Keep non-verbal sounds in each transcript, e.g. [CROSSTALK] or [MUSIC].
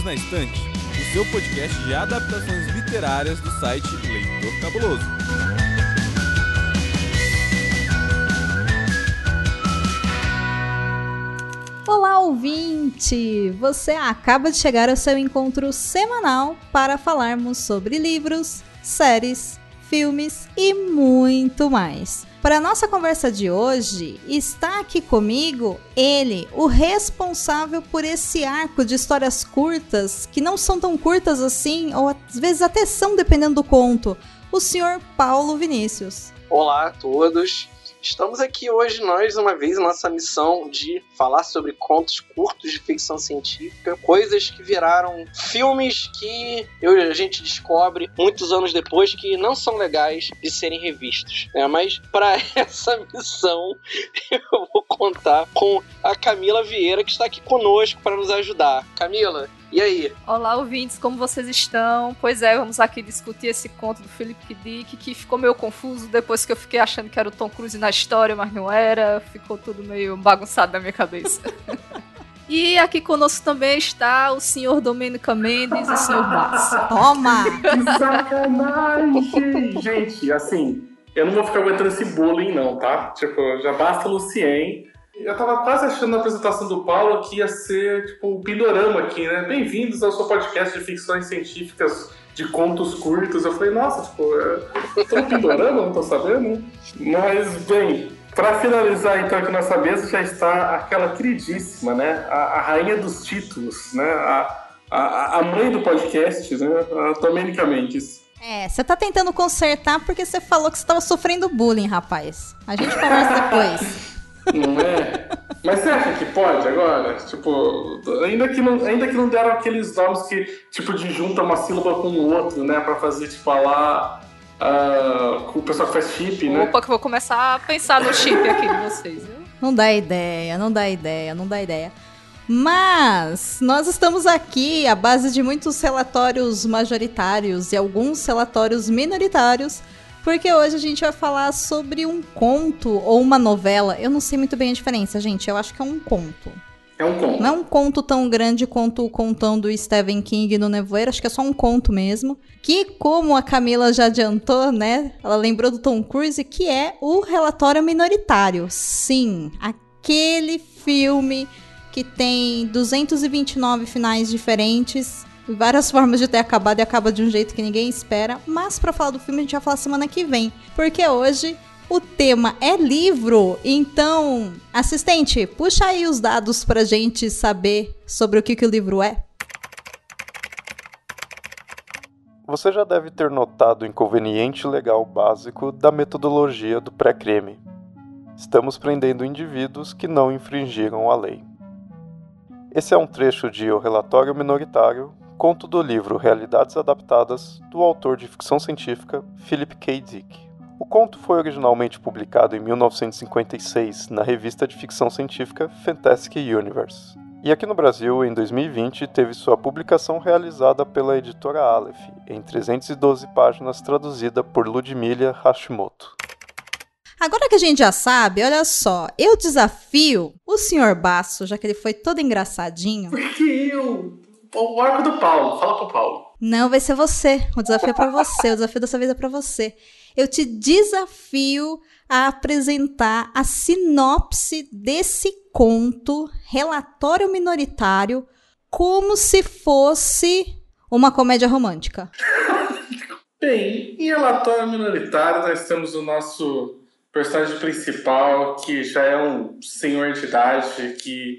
Livros na Estante, o seu podcast de adaptações literárias do site Leitor Cabuloso. Olá, ouvinte! Você acaba de chegar ao seu encontro semanal para falarmos sobre livros, séries, filmes e muito mais. Para a nossa conversa de hoje, está aqui comigo ele, o responsável por esse arco de histórias curtas, que não são tão curtas assim, ou às vezes até são, dependendo do conto, o senhor Paulo Vinícius. Olá a todos. Estamos aqui hoje, nós, uma vez, nossa missão de falar sobre contos curtos de ficção científica, coisas que viraram filmes que eu, a gente descobre muitos anos depois que não são legais de serem revistos. Né? Mas para [LAUGHS] essa missão, eu vou contar com a Camila Vieira, que está aqui conosco para nos ajudar. Camila, e aí? Olá, ouvintes, como vocês estão? Pois é, vamos aqui discutir esse conto do Philip K. Dick, que ficou meio confuso depois que eu fiquei achando que era o Tom Cruise na história, mas não era. Ficou tudo meio bagunçado na minha cabeça. [LAUGHS] E aqui conosco também está o senhor Domênico Mendes e o senhor Basso. Toma! Que sacanagem! Gente, assim, eu não vou ficar aguentando esse bullying, não, tá? Tipo, já basta o Lucien eu tava quase achando na apresentação do Paulo que ia ser, tipo, o um pindorama aqui, né? Bem-vindos ao seu podcast de ficções científicas de contos curtos. Eu falei, nossa, tipo, é... tô no pindorama, não tô sabendo. Mas, bem, para finalizar, então, aqui nossa mesa já está aquela queridíssima, né? A, a rainha dos títulos, né? A, a, a mãe do podcast, né? A Domênica Mendes. É, você tá tentando consertar porque você falou que você tava sofrendo bullying, rapaz. A gente conversa depois. [LAUGHS] Não é? Mas você acha que pode agora? Tipo, ainda que não, ainda que não deram aqueles nomes que, tipo, de junta uma sílaba com o outro, né? Pra fazer, tipo, lá. Uh, o pessoal que faz chip, né? Opa, que eu vou começar a pensar no chip aqui de vocês, viu? Não dá ideia, não dá ideia, não dá ideia. Mas nós estamos aqui à base de muitos relatórios majoritários e alguns relatórios minoritários porque hoje a gente vai falar sobre um conto ou uma novela. Eu não sei muito bem a diferença, gente. Eu acho que é um conto. É um conto. Não é um conto tão grande quanto o contão do Stephen King no Nevoeiro, acho que é só um conto mesmo. Que, como a Camila já adiantou, né? Ela lembrou do Tom Cruise, que é o relatório minoritário. Sim, aquele filme que tem 229 finais diferentes várias formas de ter acabado e acaba de um jeito que ninguém espera. Mas para falar do filme a gente vai falar semana que vem, porque hoje o tema é livro. Então, assistente, puxa aí os dados pra gente saber sobre o que, que o livro é. Você já deve ter notado o inconveniente legal básico da metodologia do pré-crime. Estamos prendendo indivíduos que não infringiram a lei. Esse é um trecho de O Relatório Minoritário, conto do livro Realidades Adaptadas, do autor de ficção científica Philip K. Dick. O conto foi originalmente publicado em 1956 na revista de ficção científica Fantastic Universe. E aqui no Brasil, em 2020, teve sua publicação realizada pela editora Aleph, em 312 páginas, traduzida por Ludmila Hashimoto. Agora que a gente já sabe, olha só, eu desafio o senhor Basso, já que ele foi todo engraçadinho. Porque eu o arco do Paulo. Fala pro Paulo. Não, vai ser você. O desafio é pra você. O desafio dessa vez é pra você. Eu te desafio a apresentar a sinopse desse conto, relatório minoritário, como se fosse uma comédia romântica. Bem, em relatório minoritário, nós temos o nosso personagem principal, que já é um senhor de idade, que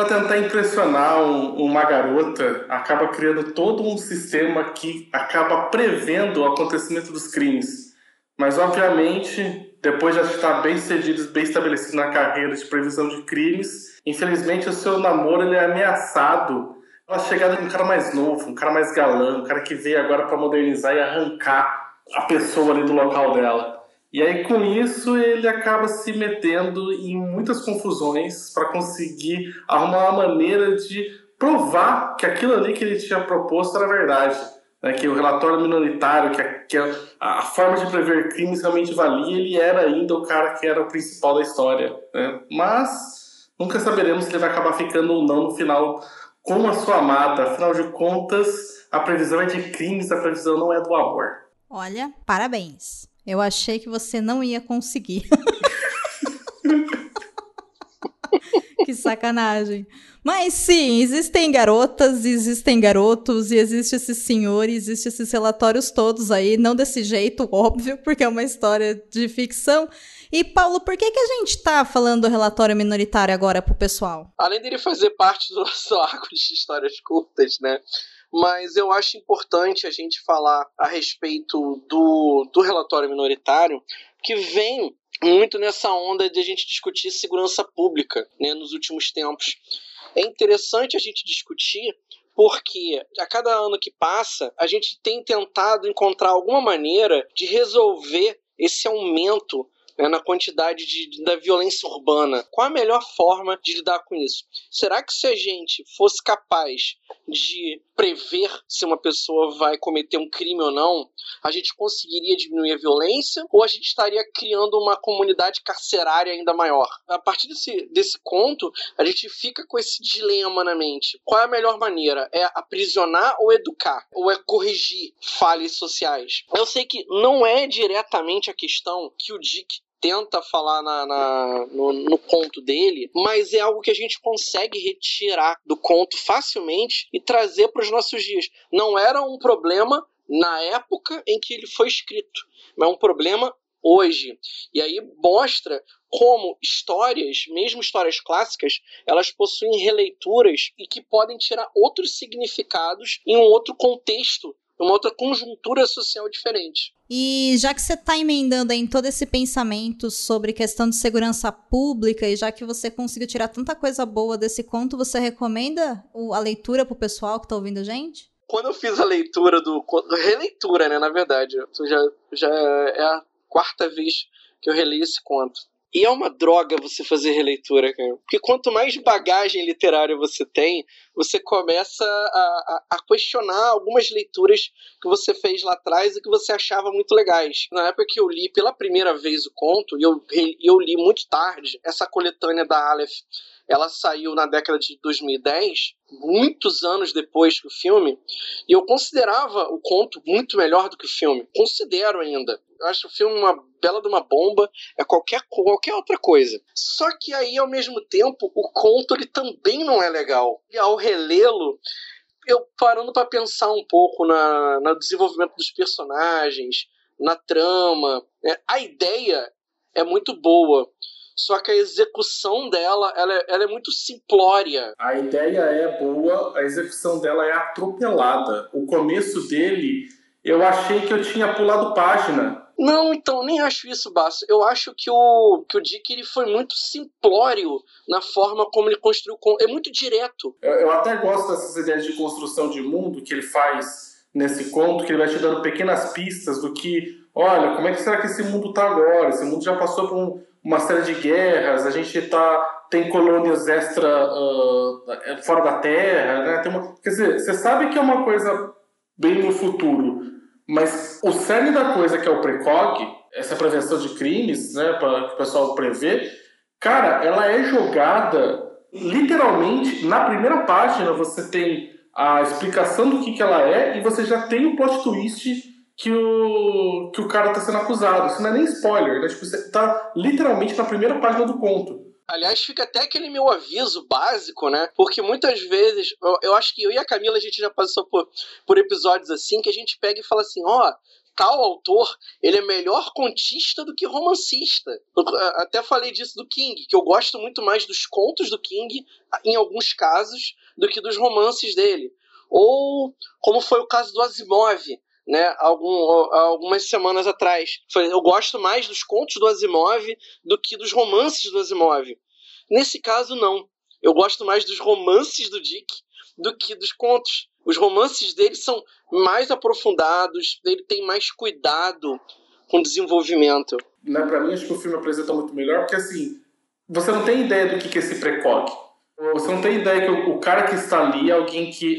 para tentar impressionar um, uma garota, acaba criando todo um sistema que acaba prevendo o acontecimento dos crimes. Mas, obviamente, depois de estar bem cedido, bem estabelecido na carreira de previsão de crimes, infelizmente o seu namoro é ameaçado pela chegada de um cara mais novo, um cara mais galã, um cara que veio agora para modernizar e arrancar a pessoa ali do local dela. E aí, com isso, ele acaba se metendo em muitas confusões para conseguir arrumar uma maneira de provar que aquilo ali que ele tinha proposto era verdade. Né? Que o relatório minoritário, que, a, que a, a, forma de prever crimes realmente valia, ele era ainda o cara que era o principal da história. Né? Mas nunca saberemos se ele vai acabar ficando ou não no final com a sua amada. Afinal de contas, a previsão é de crimes, a previsão não é do amor. Olha, parabéns. Eu achei que você não ia conseguir. [LAUGHS] que sacanagem. Mas sim, existem garotas, existem garotos, e existe esses senhores, existe esses relatórios todos aí, não desse jeito, óbvio, porque é uma história de ficção. E, Paulo, por que, que a gente tá falando do relatório minoritário agora pro pessoal? Além dele fazer parte do nosso arco de histórias curtas, né? Mas eu acho importante a gente falar a respeito do, do relatório minoritário, que vem muito nessa onda de a gente discutir segurança pública né, nos últimos tempos. É interessante a gente discutir porque a cada ano que passa, a gente tem tentado encontrar alguma maneira de resolver esse aumento né, na quantidade de, da violência urbana. Qual a melhor forma de lidar com isso? Será que se a gente fosse capaz de prever se uma pessoa vai cometer um crime ou não, a gente conseguiria diminuir a violência ou a gente estaria criando uma comunidade carcerária ainda maior? A partir desse, desse conto, a gente fica com esse dilema na mente. Qual é a melhor maneira? É aprisionar ou educar? Ou é corrigir falhas sociais? Eu sei que não é diretamente a questão que o Dick tenta falar na, na no, no, conto dele, mas é algo que a gente consegue retirar do conto facilmente e trazer para os nossos dias. Não era um problema na época em que ele foi escrito, mas é um problema hoje. E aí mostra como histórias, mesmo histórias clássicas, elas possuem releituras e que podem tirar outros significados em um outro contexto uma outra conjuntura social diferente. E já que você está emendando em todo esse pensamento sobre questão de segurança pública, e já que você conseguiu tirar tanta coisa boa desse conto, você recomenda a leitura para o pessoal que está ouvindo a gente? Quando eu fiz a leitura do. Releitura, né? Na verdade. Já, já é a quarta vez que eu reli esse conto. E é uma droga você fazer releitura, cara. Porque quanto mais bagagem literária você tem, você começa a, a, a, questionar algumas leituras que você fez lá atrás e que você achava muito legais. Na época que eu li pela primeira vez o conto, e eu, eu li muito tarde, essa coletânea da Aleph ela saiu na década de 2010, muitos anos depois que o filme, e eu considerava o conto muito melhor do que o filme. Considero ainda. Eu acho o filme uma bela de uma bomba, é qualquer, qualquer outra coisa. Só que aí, ao mesmo tempo, o conto ele também não é legal. E ao relê-lo, eu parando para pensar um pouco na, no desenvolvimento dos personagens, na trama, né? a ideia é muito boa só que a execução dela ela é, ela é muito simplória. A ideia é boa, a execução dela é atropelada. O começo dele, eu achei que eu tinha pulado página. Não, então, nem acho isso, Basso. Eu acho que o, que o Dick ele foi muito simplório na forma como ele construiu. É muito direto. Eu, eu até gosto dessas ideias de construção de mundo que ele faz nesse conto, que ele vai te dando pequenas pistas do que, olha, como é que será que esse mundo está agora? Esse mundo já passou por um, uma série de guerras, a gente tá, tem colônias extra uh, fora da Terra, né? Tem uma, quer dizer, você sabe que é uma coisa bem no futuro, mas o cerne da coisa que é o precog, essa prevenção de crimes, né, para o pessoal prevê, cara, ela é jogada literalmente na primeira página você tem a explicação do que, que ela é e você já tem o plot twist que o, que o cara tá sendo acusado. Isso não é nem spoiler, né? Tipo, você tá literalmente na primeira página do conto. Aliás, fica até aquele meu aviso básico, né? Porque muitas vezes, eu, eu, acho que eu e a Camila, a gente já passou por, por episódios assim, que a gente pega e fala assim, ó, oh, tal autor, ele é melhor contista do que romancista. Eu, até falei disso do King, que eu gosto muito mais dos contos do King, em alguns casos, do que dos romances dele. Ou, como foi o caso do Asimov, né, algum, algumas semanas atrás. Eu gosto mais dos contos do Asimov do que dos romances do Asimov. Nesse caso, não. Eu gosto mais dos romances do Dick do que dos contos. Os romances dele são mais aprofundados, ele tem mais cuidado com o desenvolvimento. Né, para mim, acho que o filme apresenta muito melhor, porque assim, você não tem ideia do que é esse precoque. Você não tem ideia que o, cara que está ali é alguém que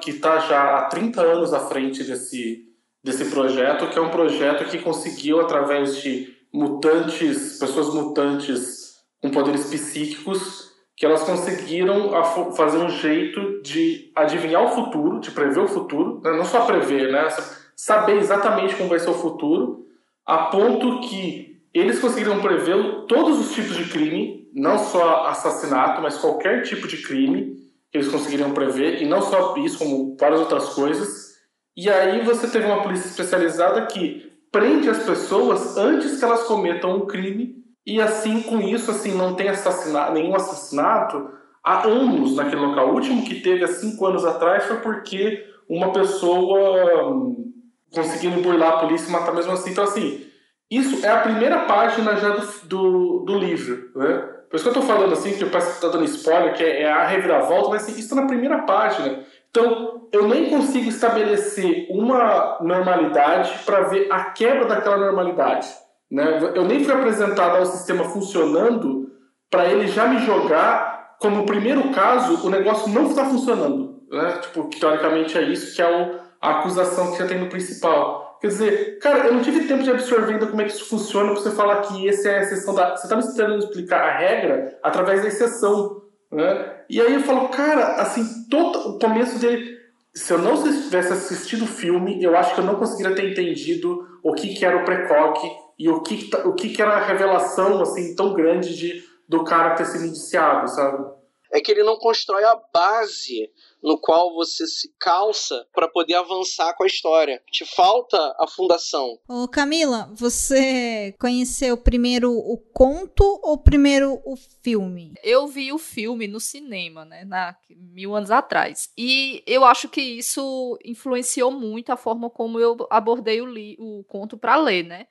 que está já há 30 anos à frente desse, desse projeto, que é um projeto que conseguiu, através de mutantes, pessoas mutantes com poderes psíquicos, que elas conseguiram fazer um jeito de adivinhar o futuro, de prever o futuro, né? não só prever, né? saber exatamente como vai ser o futuro, a ponto que eles conseguiram prever todos os tipos de crime, não só assassinato, mas qualquer tipo de crime que eles conseguiriam prever, e não só isso, como várias outras coisas. E aí você teve uma polícia especializada que prende as pessoas antes que elas cometam um crime, e assim, com isso, assim, não tem assassinato, nenhum assassinato há anos naquele local. O último que teve há cinco anos atrás foi porque uma pessoa hum, conseguindo burlar a polícia e matar mesmo assim. Então, assim, isso é a primeira página já do, do, do livro, né? Por isso que eu estou falando assim, que parece que está dando spoiler, que é, a reviravolta, mas assim, isso está na primeira página. Então, eu nem consigo estabelecer uma normalidade para ver a quebra daquela normalidade. Né? Eu nem fui apresentado ao sistema funcionando para ele já me jogar como o primeiro caso, o negócio não está funcionando. Né? Tipo, teoricamente é isso que é o, a acusação que já tem no principal. Quer dizer, cara, eu não tive tempo de absorver ainda como é que isso funciona pra você falar que esse é a exceção da. Você tá me tentando explicar a regra através da exceção. Né? E aí eu falo, cara, assim, todo o começo dele. Se eu não tivesse assistido o filme, eu acho que eu não conseguiria ter entendido o que, que era o precoque e o que, o que, que era a revelação assim tão grande de, do cara ter sido indiciado, sabe? É que ele não constrói a base no qual você se calça para poder avançar com a história. Te falta a fundação. Ô Camila, você conheceu primeiro o conto ou primeiro o filme? Eu vi o filme no cinema, né, na, mil anos atrás. E eu acho que isso influenciou muito a forma como eu abordei o, li, o conto para ler, né?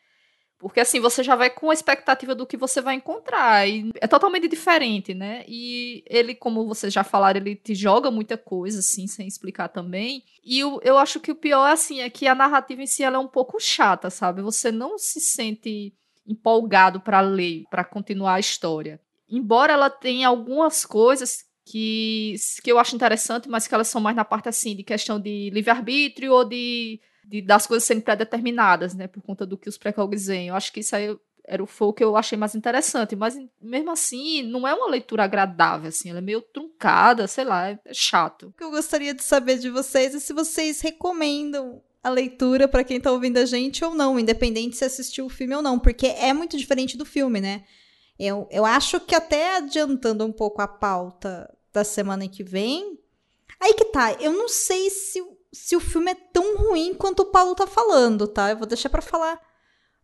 Porque assim, você já vai com a expectativa do que você vai encontrar. E é totalmente diferente, né? E ele, como vocês já falaram, ele te joga muita coisa, assim, sem explicar também. E eu, eu acho que o pior, assim, é que a narrativa em si ela é um pouco chata, sabe? Você não se sente empolgado para ler, para continuar a história. Embora ela tenha algumas coisas que, que eu acho interessante, mas que elas são mais na parte, assim, de questão de livre-arbítrio ou de de, das coisas serem pré-determinadas, né? Por conta do que os precogs veem. Eu acho que isso aí era o foco que eu achei mais interessante. Mas mesmo assim, não é uma leitura agradável, assim. Ela é meio truncada, sei lá, é chato. O que eu gostaria de saber de vocês é se vocês recomendam a leitura para quem tá ouvindo a gente ou não, independente se assistiu o filme ou não, porque é muito diferente do filme, né? Eu, eu acho que até adiantando um pouco a pauta da semana que vem, aí que tá, eu não sei se se o filme é tão ruim quanto o Paulo tá falando, tá? Eu vou deixar para falar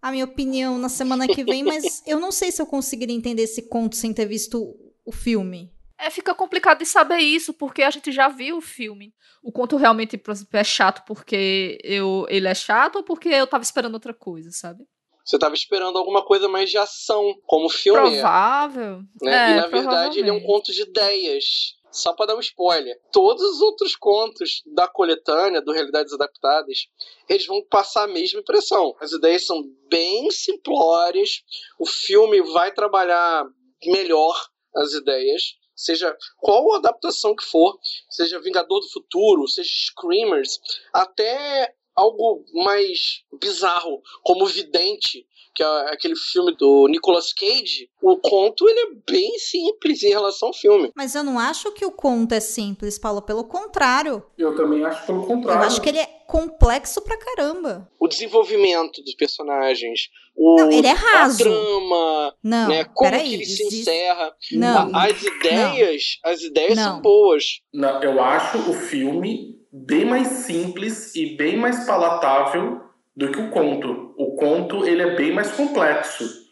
a minha opinião na semana que vem, mas [LAUGHS] eu não sei se eu conseguiria entender esse conto sem ter visto o filme. É, fica complicado de saber isso, porque a gente já viu o filme. O conto realmente, por exemplo, é chato porque eu, ele é chato ou porque eu tava esperando outra coisa, sabe? Você tava esperando alguma coisa mais de ação, como o filme Provável. É. Né? É, e na verdade ele é um conto de ideias só para dar um spoiler, todos os outros contos da coletânea, do Realidades Adaptadas, eles vão passar a mesma impressão. As ideias são bem simplórias, o filme vai trabalhar melhor as ideias, seja qual adaptação que for, seja Vingador do Futuro, seja Screamers, até algo mais bizarro, como Vidente, que é aquele filme do Nicolas Cage, o conto ele é bem simples em relação ao filme. Mas eu não acho que o conto é simples, Paulo, pelo contrário. Eu também acho pelo contrário. Eu acho que ele é complexo pra caramba. O desenvolvimento dos personagens, o, não, ele é raso. a trama, não, né, como peraí, que ele existe... se encerra. Não, as ideias, não. as ideias não. são boas. Não, eu acho o filme bem mais simples e bem mais palatável do que o conto. O conto ele é bem mais complexo.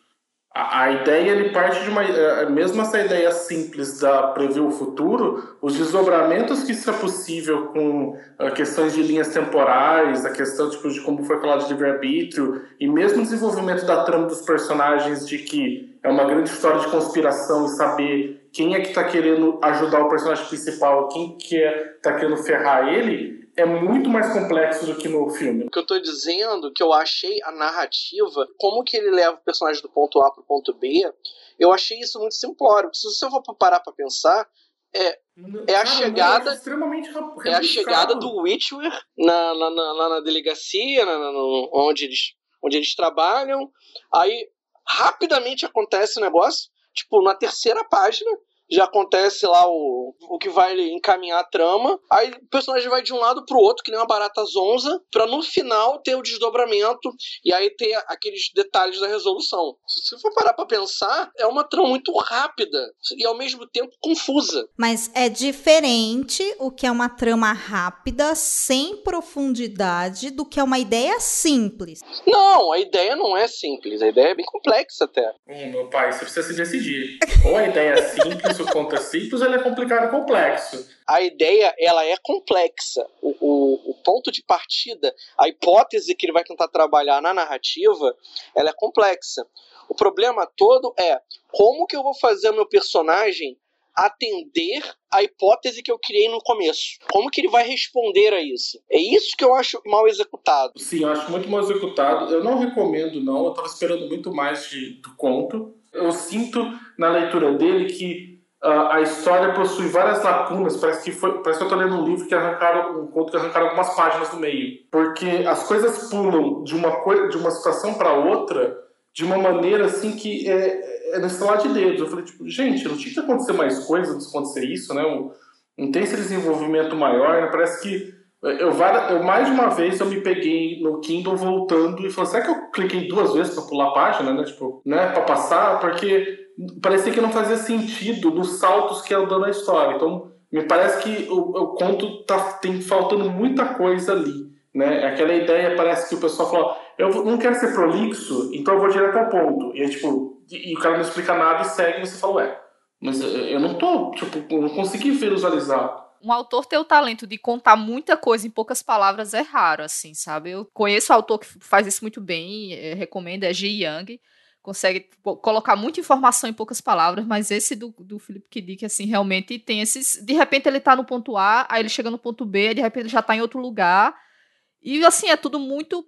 A, a ideia ele parte de uma é, mesmo essa ideia simples da prever o futuro, os desdobramentos que isso é possível com uh, questões de linhas temporais, a questão tipo, de como foi falado de livre-arbítrio e mesmo o desenvolvimento da trama dos personagens de que é uma grande história de conspiração e saber quem é que está querendo ajudar o personagem principal, quem que é, tá querendo ferrar ele, é muito mais complexo do que no filme. O que eu tô dizendo, que eu achei a narrativa, como que ele leva o personagem do ponto A pro ponto B, eu achei isso muito simplório. Se você for parar pra pensar, é, é a chegada. É, é a chegada do Witcher na, na, na, na delegacia, na, na, onde, eles, onde eles trabalham. Aí rapidamente acontece o negócio. Tipo, na terceira página, já acontece lá o, o que vai encaminhar a trama. Aí o personagem vai de um lado pro outro, que nem uma barata zonza, pra no final ter o desdobramento e aí ter aqueles detalhes da resolução. Se você for parar pra pensar, é uma trama muito rápida e ao mesmo tempo confusa. Mas é diferente o que é uma trama rápida, sem profundidade, do que é uma ideia simples. Não, a ideia não é simples, a ideia é bem complexa até. Hum, meu pai, você precisa se decidir. Ou a ideia é simples, o conto é simples, ele é complicado e complexo. A ideia, ela é complexa. O, o, o ponto de partida, a hipótese que ele vai tentar trabalhar na narrativa, ela é complexa. O problema todo é como que eu vou fazer o meu personagem atender a hipótese que eu criei no começo. Como que ele vai responder a isso? É isso que eu acho mal executado. Sim, eu acho muito mal executado. Eu não recomendo, não. Eu estava esperando muito mais de, do conto. Eu sinto na leitura dele que uh, a história possui várias lacunas. Parece que, foi, parece que eu estou lendo um livro que arrancaram um conto que arrancaram algumas páginas do meio. Porque as coisas pulam de uma, de uma situação para outra de uma maneira assim que é, é nesse lado de dedos. Eu falei, tipo, gente, não tinha que acontecer mais coisas antes de acontecer isso, né? Não tem esse desenvolvimento maior, né? Parece que eu, eu, mais de uma vez eu me peguei no Kindle voltando e falei, será que eu cliquei duas vezes para pular a página, né? Tipo, né? Para passar, porque parecia que não fazia sentido nos saltos que eu dou na história. Então, me parece que o, o conto tá, tem faltando muita coisa ali, né? Aquela ideia parece que o pessoal fala eu não quero ser prolixo, então eu vou direto ao ponto. E é tipo, e, o cara não explica nada e segue e você fala, ué, mas eu não tô, tipo, eu não consegui visualizar. Um autor ter o talento de contar muita coisa em poucas palavras é raro, assim, sabe? Eu conheço autor que faz isso muito bem, é, recomendo, é Ji Yang, consegue colocar muita informação em poucas palavras, mas esse do, do Felipe Kidik, assim, realmente tem esses... De repente ele tá no ponto A, aí ele chega no ponto B, de repente ele já tá em outro lugar, e assim, é tudo muito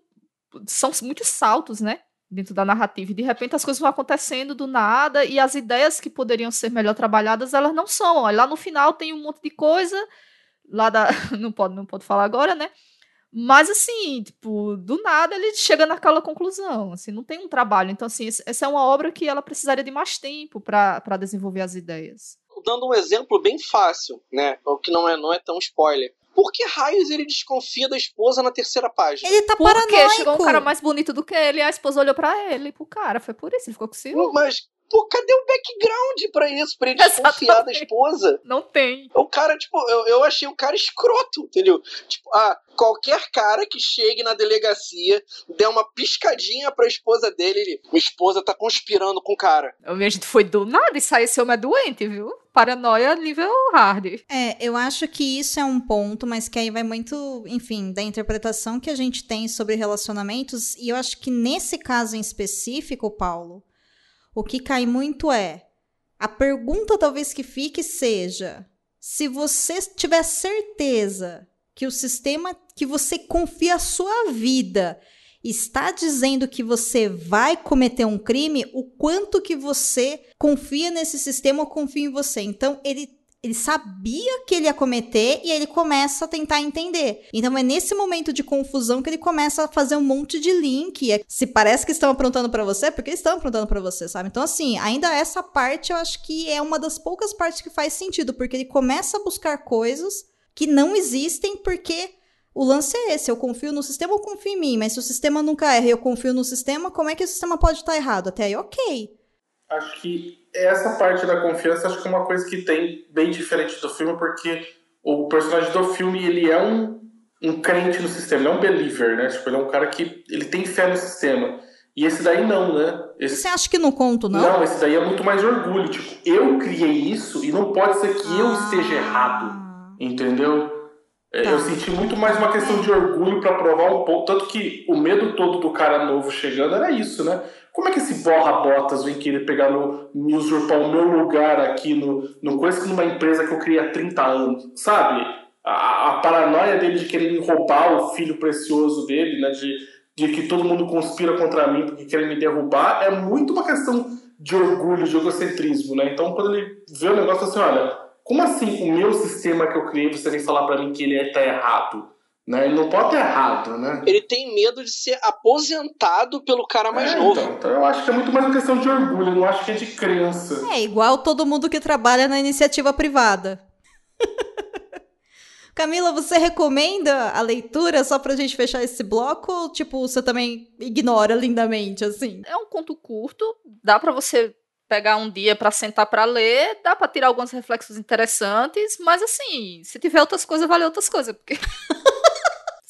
são muitos saltos, né? Dentro da narrativa. E de repente as coisas vão acontecendo do nada e as ideias que poderiam ser melhor trabalhadas, elas não são. Olha, lá no final tem um monte de coisa. Lá da. [LAUGHS] Não pode, não pode falar agora, né? Mas assim, tipo, do nada ele chega naquela conclusão, assim, não tem um trabalho. Então, assim, essa é uma obra que ela precisaria de mais tempo para desenvolver as ideias. Dando um exemplo bem fácil, né? O que não é, não é tão spoiler. Por que raios ele desconfia da esposa na terceira página? Ele tá Porque paranoico. chegou um cara mais bonito do que ele e a esposa olhou pra ele, pro cara. Foi por isso, ele ficou com ciúme. Mas, pô, cadê o background pra isso? Pra ele desconfiar da esposa? Não tem. O cara, tipo, eu, eu achei o cara escroto, entendeu? Tipo, ah, qualquer cara que chegue na delegacia, dê uma piscadinha pra esposa dele, ele, minha esposa tá conspirando com o cara. A gente foi do nada e saiu esse homem é doente, viu? Paranoia nível hard. É, eu acho que isso é um ponto, mas que aí vai muito, enfim, da interpretação que a gente tem sobre relacionamentos. E eu acho que nesse caso em específico, Paulo, o que cai muito é a pergunta talvez que fique seja: se você tiver certeza que o sistema que você confia a sua vida está dizendo que você vai cometer um crime, o quanto que você confia nesse sistema ou confia em você. Então, ele ele sabia que ele ia cometer e ele começa a tentar entender. Então é nesse momento de confusão que ele começa a fazer um monte de link. É, se parece que estão aprontando para você, é porque estão aprontando para você, sabe? Então assim, ainda essa parte eu acho que é uma das poucas partes que faz sentido, porque ele começa a buscar coisas que não existem porque o lance é esse, eu confio no sistema ou confio em mim, mas se o sistema nunca erra e eu confio no sistema, como é que o sistema pode estar errado? Até aí, ok. Acho que essa parte da confiança acho que é uma coisa que tem bem diferente do filme, porque o personagem do filme, ele é um, um crente no sistema, ele é um believer, né? Tipo, ele é um cara que ele tem fé no sistema. E esse daí não, né? Esse... Você acha que no conto não? Não, esse daí é muito mais orgulho. Tipo, eu criei isso e não pode ser que ah. eu esteja errado. Entendeu? É, tá. Eu senti muito mais uma questão de orgulho para provar um pouco. Tanto que o medo todo do cara novo chegando era isso, né? Como é que esse borra-botas vem querer pegar no, me usurpar o meu lugar aqui no, no coisa numa empresa que eu criei há 30 anos? Sabe? A, a paranoia dele de querer roubar o filho precioso dele, né? De, de que todo mundo conspira contra mim porque querem me derrubar, é muito uma questão de orgulho, de egocentrismo, né? Então, quando ele vê o negócio assim, olha como assim o meu sistema que eu criei você vem falar para mim que ele é, errado? Né? Ele não pode ter errado, né? Ele tem medo de ser aposentado pelo cara mais É, novo. Então, então eu acho que é muito mais uma questão de orgulho, não acho que é de crença. É igual todo mundo que trabalha na iniciativa privada. [LAUGHS] Camila, você recomenda a leitura só pra gente fechar esse bloco? Ou, tipo, você também ignora lindamente, assim? É um conto curto, dá pra você pegar um dia pra sentar pra ler, dá pra tirar alguns reflexos interessantes, mas assim, se tiver outras coisas, vale outras coisas, porque [LAUGHS]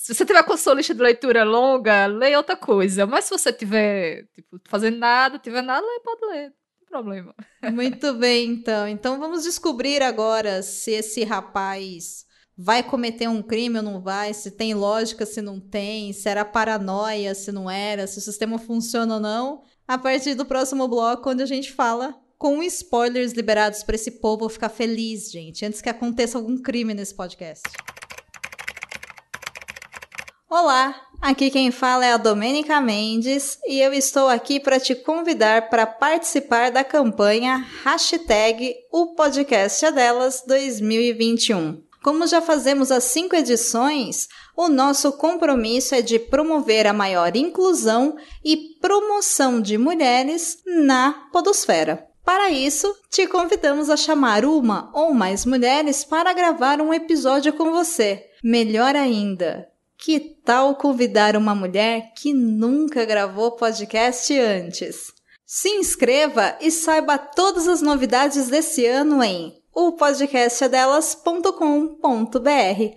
se você tiver com a sua lista de leitura longa, leia outra coisa, mas se você tiver, tipo, fazendo nada, tiver nada, pode ler, não problema. Muito bem, então. Então vamos descobrir agora se esse rapaz vai cometer um crime ou não vai, se tem lógica, se não tem, se era paranoia, se não era, se o sistema funciona ou não, a partir do próximo bloco, onde a gente fala com spoilers liberados para esse povo ficar feliz, gente, antes que aconteça algum crime nesse podcast. Olá, aqui quem fala é a Domênica Mendes e eu estou aqui para te convidar para participar da campanha hashtag o podcast é delas 2021. Como já fazemos as cinco edições, o nosso compromisso é de promover a maior inclusão e promoção de mulheres na podosfera. Para isso, te convidamos a chamar uma ou mais mulheres para gravar um episódio com você. Melhor ainda, que tal convidar uma mulher que nunca gravou podcast antes? Se inscreva e saiba todas as novidades desse ano em o podcast é delas.com.br.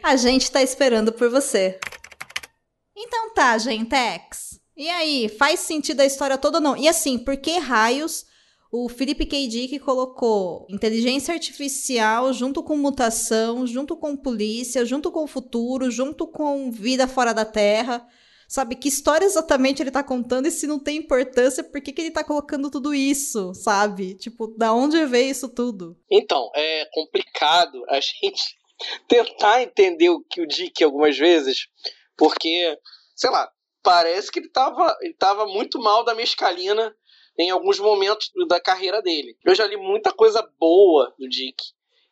A gente tá esperando por você. Então tá, gentex. E aí, faz sentido a história toda ou não? E assim, por que raios o Felipe K. Dick colocou inteligência artificial junto com mutação, junto com polícia, junto com futuro, junto com vida fora da Terra? Sabe, que história exatamente ele tá contando e se não tem importância, por que, que ele tá colocando tudo isso, sabe? Tipo, da onde veio isso tudo? Então, é complicado a [LAUGHS] gente tentar entender o que o Dick algumas vezes, porque, sei lá, parece que ele tava, ele tava muito mal da mescalina em alguns momentos da carreira dele. Eu já li muita coisa boa do Dick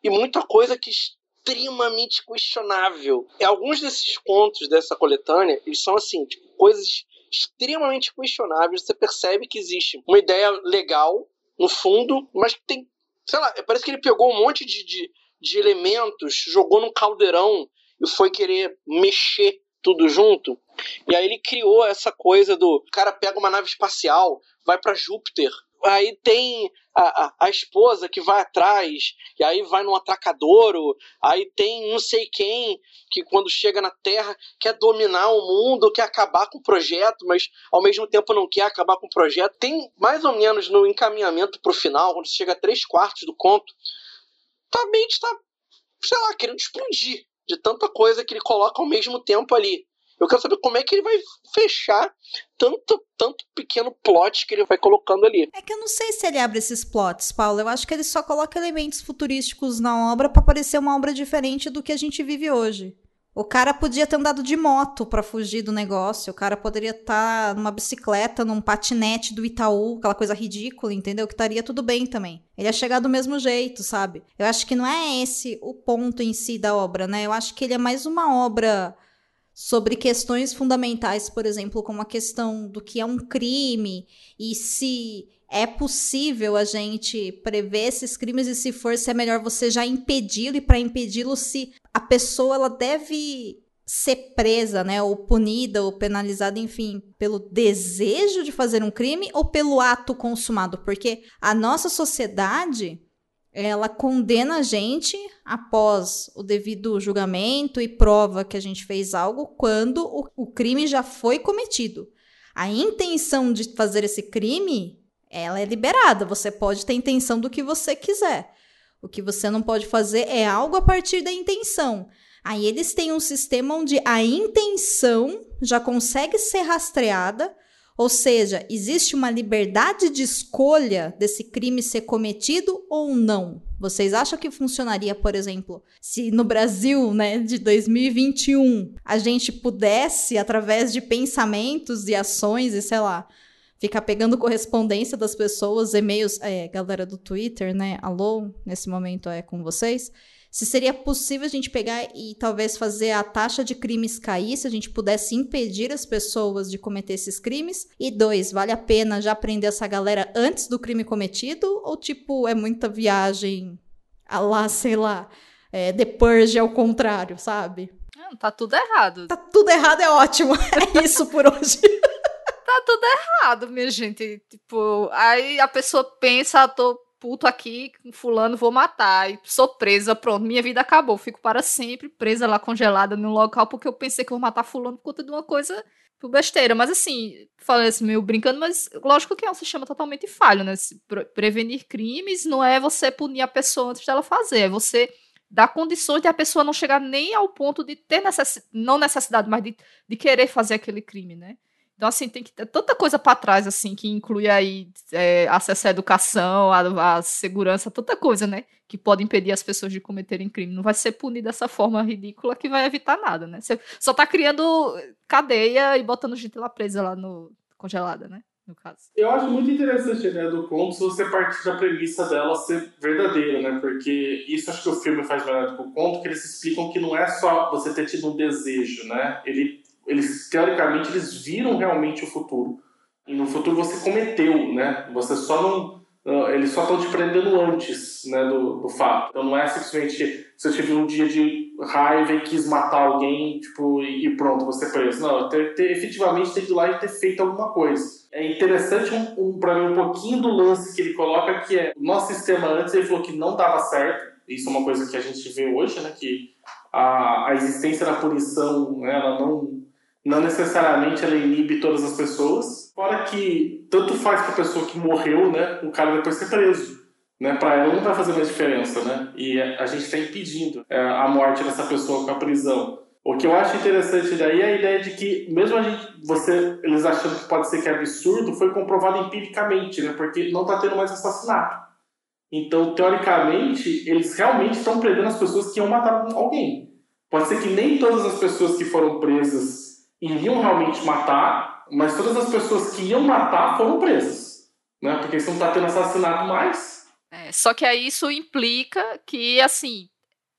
e muita coisa que extremamente questionável. E alguns desses contos dessa coletânea, eles são assim, tipo, coisas extremamente questionáveis. Você percebe que existe uma ideia legal no fundo, mas que tem, sei lá, parece que ele pegou um monte de, de, de elementos, jogou num caldeirão e foi querer mexer tudo junto. E aí ele criou essa coisa do cara pega uma nave espacial, vai para Júpiter. Aí tem a, a, a, esposa que vai atrás, e aí vai no atracadouro. Aí tem não sei quem que, quando chega na Terra, quer dominar o mundo, quer acabar com o projeto, mas ao mesmo tempo não quer acabar com o projeto. Tem mais ou menos no encaminhamento pro final, quando chega a três quartos do conto, tá meio que tá, sei lá, querendo explodir de tanta coisa que ele coloca ao mesmo tempo ali. Eu quero saber como é que ele vai fechar tanto, tanto pequeno plot que ele vai colocando ali. É que eu não sei se ele abre esses plots, Paulo. Eu acho que ele só coloca elementos futurísticos na obra para parecer uma obra diferente do que a gente vive hoje. O cara podia ter andado de moto para fugir do negócio. O cara poderia estar tá numa bicicleta, num patinete do Itaú, aquela coisa ridícula, entendeu? Que estaria tudo bem também. Ele ia chegar do mesmo jeito, sabe? Eu acho que não é esse o ponto em si da obra, né? Eu acho que ele é mais uma obra sobre questões fundamentais, por exemplo, como a questão do que é um crime e se é possível a gente prever esses crimes e se for, se é melhor você já impedi-lo e para impedi-lo se a pessoa ela deve ser presa, né, ou punida ou penalizada, enfim, pelo desejo de fazer um crime ou pelo ato consumado, porque a nossa sociedade ela condena a gente após o devido julgamento e prova que a gente fez algo quando o, o, crime já foi cometido. A intenção de fazer esse crime, ela é liberada. Você pode ter intenção do que você quiser. O que você não pode fazer é algo a partir da intenção. Aí eles têm um sistema onde a intenção já consegue ser rastreada ou seja, existe uma liberdade de escolha desse crime ser cometido ou não? Vocês acham que funcionaria, por exemplo, se no Brasil, né, de 2021, a gente pudesse, através de pensamentos e ações e sei lá, ficar pegando correspondência das pessoas, e-mails, é, galera do Twitter, né? Alô, nesse momento é com vocês. Se seria possível a gente pegar e talvez fazer a taxa de crimes cair, se a gente pudesse impedir as pessoas de cometer esses crimes. E dois, vale a pena já prender essa galera antes do crime cometido? Ou, tipo, é muita viagem a lá, sei lá, é, The Purge ao contrário, sabe? Não, tá tudo errado. Tá tudo errado, é ótimo. [LAUGHS] É isso por hoje. tá tudo errado, minha gente. Tipo, aí a pessoa pensa, ah, tô puto aqui, fulano, vou matar. E sou presa, pronto, minha vida acabou. Fico para sempre presa lá, congelada num local, porque eu pensei que vou matar fulano por conta de uma coisa por besteira. Mas assim, falei assim, meio brincando, mas lógico que é um sistema totalmente falho, né? Prevenir crimes não é você punir a pessoa antes dela fazer, é você dar condições de a pessoa não chegar nem ao ponto de ter necessidade, não necessidade, mas de, de querer fazer aquele crime, né? Então, assim, tem que ter tanta coisa para trás, assim, que inclui aí é, acesso à educação, à, à, segurança, tanta coisa, né? Que pode impedir as pessoas de cometerem crime. Não vai ser punido dessa forma ridícula que vai evitar nada, né? Você só tá criando cadeia e botando gente lá presa lá no. congelada, né? No caso. Eu acho muito interessante a ideia do conto se você partir da premissa dela ser verdadeira, né? Porque isso acho que o filme faz melhor do que o conto, que eles explicam que não é só você ter tido um desejo, né? Ele eles teoricamente eles viram realmente o futuro. E no futuro você cometeu, né? Você só não eles só estão te prendendo antes, né, do, do fato. Então não é simplesmente eu tive um dia de raiva e quis matar alguém, tipo, e, pronto, você é preso. Não, ter, ter, efetivamente ir lá e ter feito alguma coisa. É interessante um, um para mim um pouquinho do lance que ele coloca que é o nosso sistema antes ele falou que não dava certo. Isso é uma coisa que a gente vê hoje, né, que a, a existência da punição, né, ela não não necessariamente ela inibe todas as pessoas. Fora que tanto faz para a pessoa que morreu, né, o cara depois ser preso. Né, para ela não vai fazer mais diferença, né? E a gente está impedindo é, a morte dessa pessoa com a prisão. O que eu acho interessante daí é a ideia de que, mesmo a gente, você, eles achando que pode ser que é absurdo, foi comprovado empiricamente, né? Porque não está tendo mais assassinato. Então, teoricamente, eles realmente estão prendendo as pessoas que iam matar alguém. Pode ser que nem todas as pessoas que foram presas iriam realmente matar, mas todas as pessoas que iam matar foram presas, né? Porque se não está tendo assassinato mais. É, só que aí isso implica que, assim,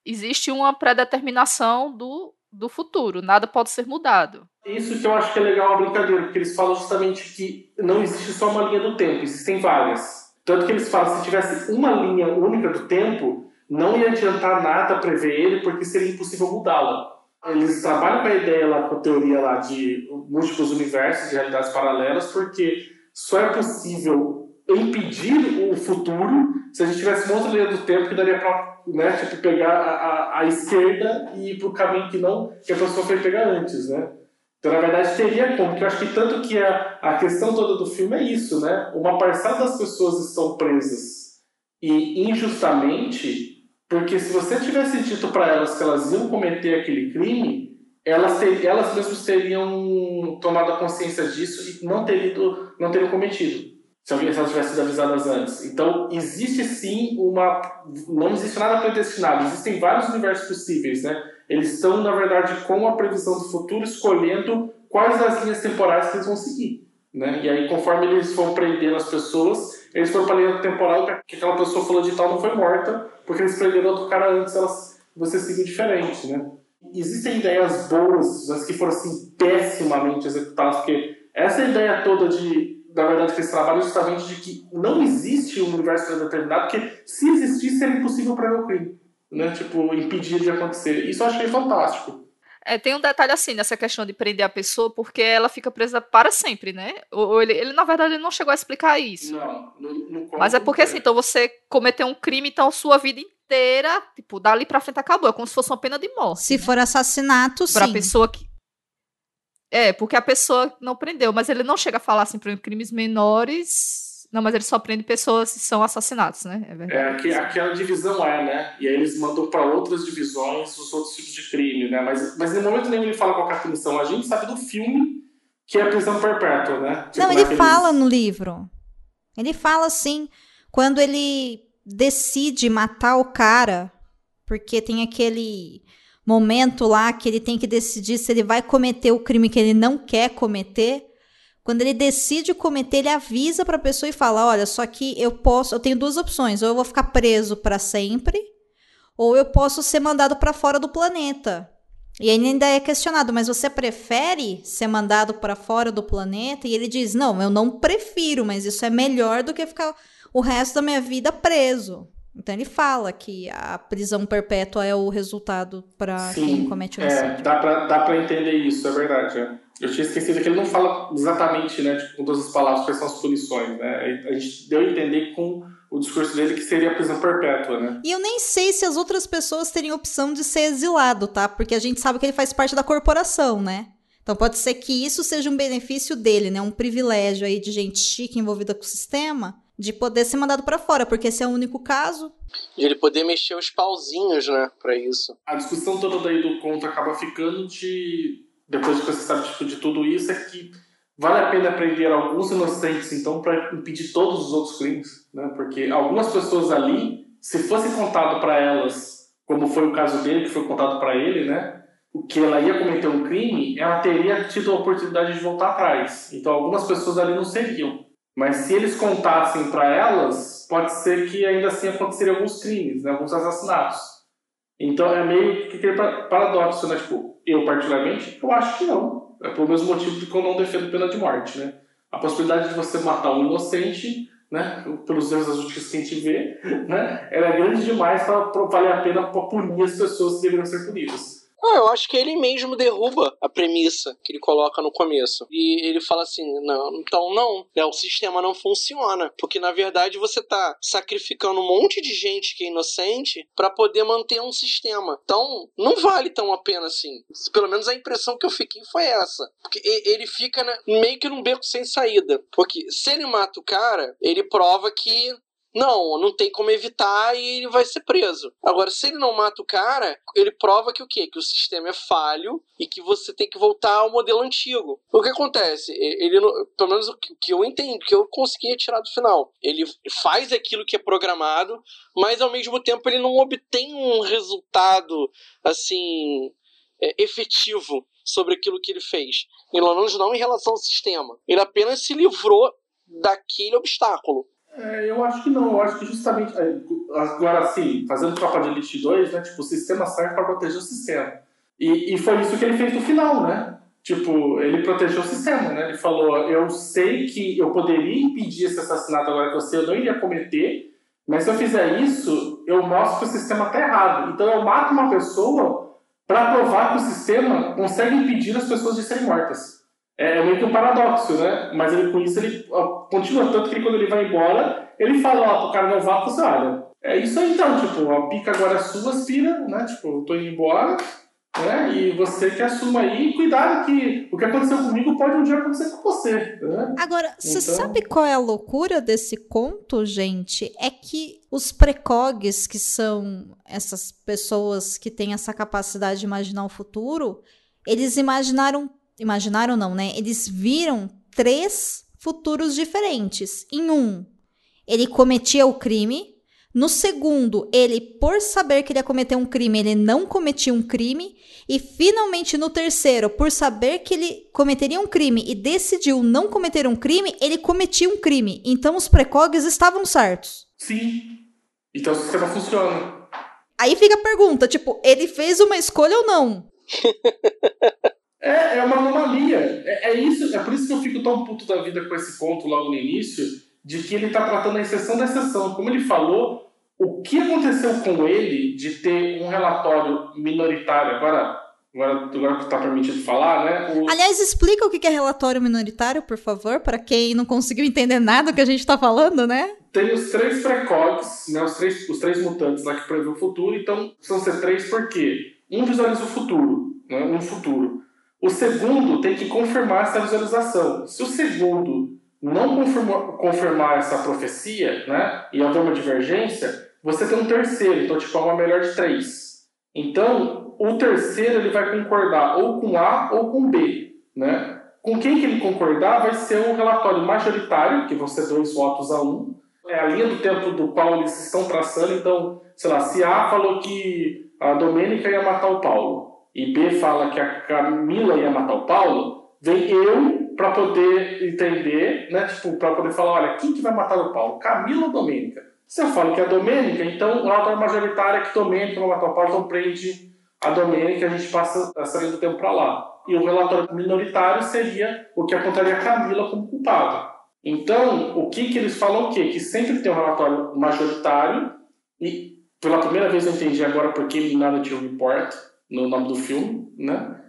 existe uma predeterminação do, do futuro, nada pode ser mudado. Isso que eu acho que é legal a brincadeira, porque eles falam justamente que não existe só uma linha do tempo, existem várias. Tanto que eles falam que se tivesse uma linha única do tempo, não ia adiantar nada prever ele, porque seria impossível mudá-la eles trabalham com a ideia lá, com a teoria lá de múltiplos universos, de realidades paralelas, porque só é possível impedir o futuro se a gente tivesse uma outra linha do tempo que daria para né, tipo, pegar a, a, a esquerda e ir para o caminho que não que a pessoa foi pegar antes, né? Então, na verdade, teria como, que eu acho que tanto que a, a questão toda do filme é isso, né? Uma parcela das pessoas estão presas e injustamente porque se você tivesse dito para elas que elas iam cometer aquele crime, elas, ter, elas mesmas teriam tomado a consciência disso e não teriam, não teriam cometido. Se, alguém, elas tivessem sido avisadas antes. Então, existe sim uma. Não existe nada predestinado, existem vários universos possíveis, né? Eles estão, na verdade, com a previsão do futuro, escolhendo quais as linhas temporais que eles vão seguir. Né? E aí, conforme eles vão prendendo as pessoas, eles foram para a linha temporal que aquela pessoa falou de tal não foi morta, porque eles prenderam outro cara antes, elas, você seguiu diferente, né? Existem ideias boas, mas que foram assim pessimamente executadas, porque essa ideia toda de, na verdade, que esse trabalho é justamente de que não existe um universo predeterminado, porque se existisse seria impossível para o crime, né? Tipo, impedir de acontecer. Isso eu achei fantástico. É, tem um detalhe assim nessa questão de prender a pessoa, porque ela fica presa para sempre, né? Ou ele, ele na verdade, ele não chegou a explicar isso. Não, no, no Mas é porque assim, então você cometeu um crime, então sua vida inteira, tipo, dali pra frente acabou. É como se fosse uma pena de morte. Se né? for assassinato, pra sim. pessoa que. É, porque a pessoa não prendeu, mas ele não chega a falar assim, por crimes menores não, mas ele só prende pessoas que são assassinatos, né? É verdade. É, aqui, aquela divisão é, né? E aí eles mandam para outras divisões os outros tipos de crime, né? Mas, mas em momento nenhum ele fala qual é a punição. A gente sabe do filme que é a prisão perpétua, né? Tipo, não, ele naqueles... fala no livro. Ele fala assim, quando ele decide matar o cara, porque tem aquele momento lá que ele tem que decidir se ele vai cometer o crime que ele não quer cometer Quando ele decide cometer, ele avisa para a pessoa e fala: "Olha, só que eu posso, eu tenho duas opções, ou eu vou ficar preso para sempre, ou eu posso ser mandado para fora do planeta". E ele ainda é questionado, mas você prefere ser mandado para fora do planeta? E ele diz: "Não, eu não prefiro, mas isso é melhor do que ficar o resto da minha vida preso". Então ele fala que a prisão perpétua é o resultado para quem comete homicídio. É, dá pra entender isso, é verdade. É. Eu tinha esquecido que ele não fala exatamente, né, tipo, com todas as palavras, quais são as punições, né? A gente deu a entender com o discurso dele que seria prisão perpétua, né? E eu nem sei se as outras pessoas teriam opção de ser exilado, tá? Porque a gente sabe que ele faz parte da corporação, né? Então pode ser que isso seja um benefício dele, né? Um privilégio aí de gente chique envolvida com o sistema, de poder ser mandado para fora, porque esse é o único caso. De ele poder mexer os pauzinhos, né, para isso. A discussão toda daí do conto acaba ficando de depois que você sabe tipo, de tudo isso é que vale a pena prender alguns inocentes então para impedir todos os outros crimes, né? Porque algumas pessoas ali, se fosse contado para elas, como foi o caso dele que foi contado para ele, né? o que ela ia cometer um crime, ela teria tido a oportunidade de voltar atrás. Então algumas pessoas ali não seriam. Mas se eles contassem para elas, pode ser que ainda assim aconteceriam alguns crimes, né? alguns assassinatos. Então é meio que aquele paradoxo, né? Tipo, eu particularmente, eu acho que não. É pelo mesmo motivo que eu não defendo pena de morte, né? A possibilidade de você matar um inocente, né? Pelos erros da justiça que a gente vê, né? Ela é grande demais para valer a pena para punir as pessoas que deveriam ser punidas. Não, eu acho que ele mesmo derruba a premissa que ele coloca no começo. E ele fala assim: não, então não, né, o sistema não funciona. Porque na verdade você tá sacrificando um monte de gente que é inocente para poder manter um sistema. Então não vale tão a pena assim. Pelo menos a impressão que eu fiquei foi essa. Porque ele fica meio que num beco sem saída. Porque se ele mata o cara, ele prova que não, não tem como evitar e ele vai ser preso. Agora, se ele não mata o cara, ele prova que o quê? Que o sistema é falho e que você tem que voltar ao modelo antigo. O que acontece? Ele, pelo menos o que eu entendo, que eu consegui tirar do final. Ele faz aquilo que é programado, mas ao mesmo tempo ele não obtém um resultado assim é, efetivo sobre aquilo que ele fez. Pelo menos não em relação ao sistema. Ele apenas se livrou daquele obstáculo. É, eu acho que não, eu acho que justamente. É, agora, assim, fazendo Tropa de Elite 2, né? Tipo, o sistema serve para proteger o sistema. E, e foi isso que ele fez no final, né? Tipo, ele protegeu o sistema, né? Ele falou: eu sei que eu poderia impedir esse assassinato agora que você eu não iria cometer, mas se eu fizer isso, eu mostro que o sistema está errado. Então eu mato uma pessoa para provar que o sistema consegue impedir as pessoas de serem mortas. É, meio que um paradoxo, né? Mas ele, com isso ele continua, tanto que quando ele vai embora, ele fala ó, pro cara novato, você olha, é isso aí então, tipo, a pica agora é sua, aspira, né? Tipo, eu tô indo embora, né? E você que assuma aí, cuidado que o que aconteceu comigo pode um dia acontecer com você. Né? Agora, você então... sabe qual é a loucura desse conto, gente? É que os precogs, que são essas pessoas que têm essa capacidade de imaginar o futuro, eles imaginaram imaginaram não, né? Eles viram três futuros diferentes. Em um, ele cometia o crime. No segundo, ele, por saber que ele ia cometer um crime, ele não cometia um crime. E finalmente, no terceiro, por saber que ele cometeria um crime e decidiu não cometer um crime, ele cometia um crime. Então os precogs estavam certos. Sim. Então o sistema funciona. Aí fica a pergunta, tipo, ele fez uma escolha ou não? [LAUGHS] É, é uma anomalia. É, é, isso, é por isso que eu fico tão puto da vida com esse ponto logo no início, de que ele está tratando a exceção da exceção. Como ele falou, o que aconteceu com ele de ter um relatório minoritário, agora, agora, agora que está permitido falar, né? O... Aliás, explica o que é relatório minoritário, por favor, para quem não conseguiu entender nada do que a gente está falando, né? Tem os três precogs, né, os, três, os três mutantes lá que prevê o futuro, então são ser três porque um visualiza o futuro, né, um futuro. O segundo tem que confirmar essa visualização. Se o segundo não confirmar, essa profecia, né, e haver uma divergência, você tem um terceiro, então tipo é uma melhor de três. Então, o terceiro ele vai concordar ou com A ou com B, né? Com quem que ele concordar vai ser um relatório majoritário, que vão ser dois votos a um. É a linha do tempo do qual eles estão traçando, então, sei lá, se A falou que a Domênica ia matar o Paulo, e B fala que a Camila ia matar o Paulo, vem eu para poder entender, né? Tipo, para poder falar, olha, quem que vai matar o Paulo? Camila ou Domênica? Se eu falo que é a Domênica, então o relatório majoritário é que Domênica vai matar o Paulo, então prende a Domênica e a gente passa essa linha do tempo para lá. E o relatório minoritário seria o que apontaria a Camila como culpada. Então, o que, que eles falam o quê? Que sempre tem um relatório majoritário, e pela primeira vez eu entendi agora porque Minority Report, no nome do filme, né?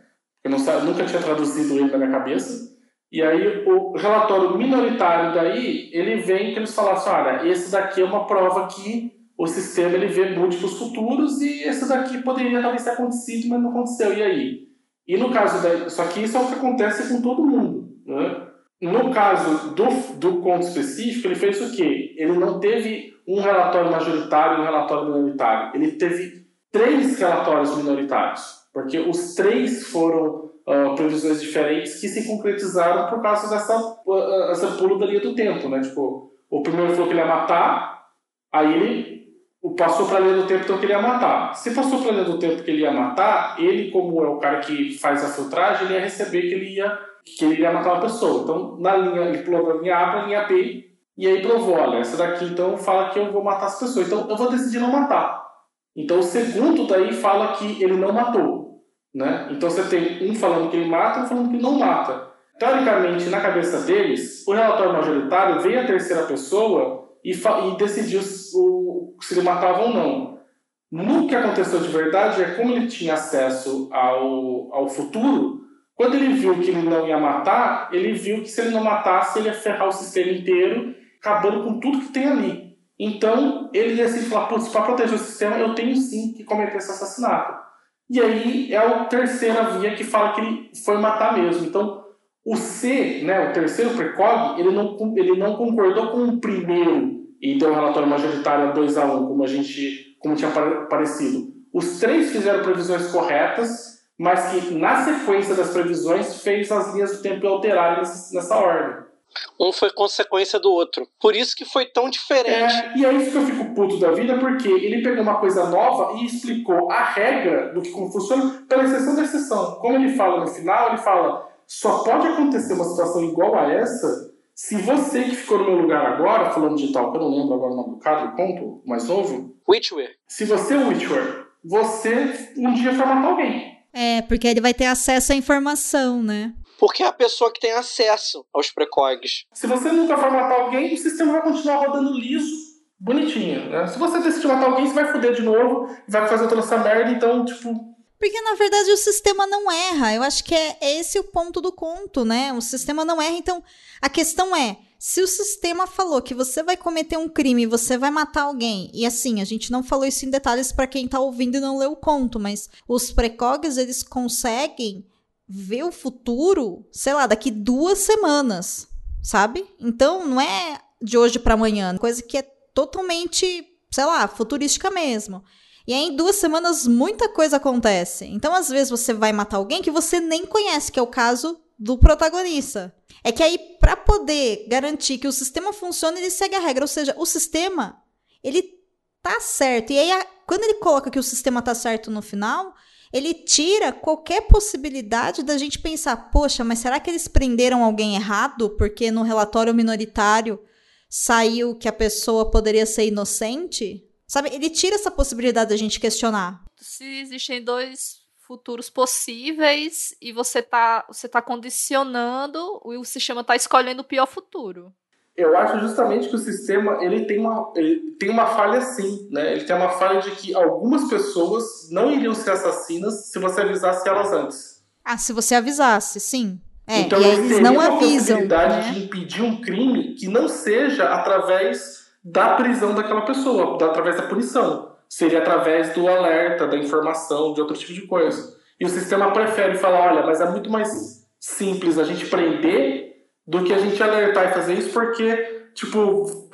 Eu não, nunca tinha traduzido ele na minha cabeça. E aí o relatório minoritário daí, ele vem que eles falam assim, olha, esse daqui é uma prova que o sistema ele vê múltiplos futuros e esse daqui poderia talvez ter acontecido, mas não aconteceu. E aí? E no caso da... Só que isso é o que acontece com todo mundo, né? No caso do, do conto específico, ele fez o quê? Ele não teve um relatório majoritário e um relatório minoritário. Ele teve três relatórios minoritários porque os três foram uh, previsões diferentes que se concretizaram por causa dessa uh, essa pulo da linha do tempo, né? Tipo, o primeiro falou que ele ia matar, aí ele passou para a linha do tempo então que ele ia matar. Se passou para a linha do tempo que ele ia matar, ele como é o cara que faz a filtragem, ele ia receber que ele ia que ele ia matar uma pessoa. Então, na linha, ele pulou da linha A para a linha B e aí provou, olha, essa daqui então fala que eu vou matar as pessoas. Então, eu vou decidir não matar. Então, o segundo daí fala que ele não matou. Né? Então você tem um falando que ele mata um falando que não mata. Teoricamente, na cabeça deles, o relatório majoritário veio a terceira pessoa e, e decidiu o, se ele matava ou não. No que aconteceu de verdade é como ele tinha acesso ao, ao futuro, quando ele viu que ele não ia matar, ele viu que se ele não matasse, ele ia ferrar o sistema inteiro, acabando com tudo que tem ali. Então, ele ia assim falar, putz, para proteger o sistema, eu tenho sim que cometer esse assassinato. E aí é a terceira via que fala que ele foi matar mesmo. Então, o C, né, o terceiro precog, ele não, ele não concordou com o primeiro e deu um relatório majoritário a 2 a 1 um, como a gente como tinha parecido. Os três fizeram previsões corretas, mas que na sequência das previsões fez as linhas do tempo alterarem nessa, nessa ordem. Um foi consequência do outro. Por isso que foi tão diferente. É, e é isso que eu fico puto da vida, porque ele pegou uma coisa nova e explicou a regra do que como funciona, pela exceção da exceção. Como ele fala no final, ele fala: só pode acontecer uma situação igual a essa se você que ficou no meu lugar agora, falando de tal, que eu não lembro agora o nome do cara, do conto mais novo. Witcher. Se você é Witcher, você um dia for matar alguém. É, porque ele vai ter acesso à informação, né? Porque é a pessoa que tem acesso aos precogs. Se você nunca for matar alguém, o sistema vai continuar rodando liso, bonitinho. Né? Se você decidir matar alguém, você vai foder de novo, vai fazer toda essa merda, então, tipo, porque, na verdade, o sistema não erra. Eu acho que é esse o ponto do conto, né? O sistema não erra. Então, a questão é: se o sistema falou que você vai cometer um crime, você vai matar alguém, e assim, a gente não falou isso em detalhes para quem tá ouvindo e não leu o conto, mas os precogs, eles conseguem ver o futuro, sei lá, daqui duas semanas, sabe? Então não é de hoje para amanhã, coisa que é totalmente, sei lá, futurística mesmo. E aí, em duas semanas, muita coisa acontece. Então, às vezes, você vai matar alguém que você nem conhece, que é o caso do protagonista. É que aí, para poder garantir que o sistema funcione, ele segue a regra. Ou seja, o sistema, ele tá certo. E aí, quando ele coloca que o sistema tá certo no final, ele tira qualquer possibilidade da gente pensar, poxa, mas será que eles prenderam alguém errado? Porque no relatório minoritário saiu que a pessoa poderia ser inocente? Sabe, ele tira essa possibilidade da gente questionar. Se existem dois futuros possíveis e você tá, você tá condicionando, o sistema tá escolhendo o pior futuro. Eu acho justamente que o sistema ele tem uma, ele tem uma falha sim, né? Ele tem uma falha de que algumas pessoas não iriam ser assassinas se você avisasse elas antes. Ah, se você avisasse, sim. É, então eles não uma avisam. possibilidade né? de impedir um crime que não seja através da prisão daquela pessoa, através da punição. Seria através do alerta, da informação, de outro tipo de coisa. E o sistema prefere falar, olha, mas é muito mais simples a gente prender do que a gente alertar e fazer isso, porque, tipo,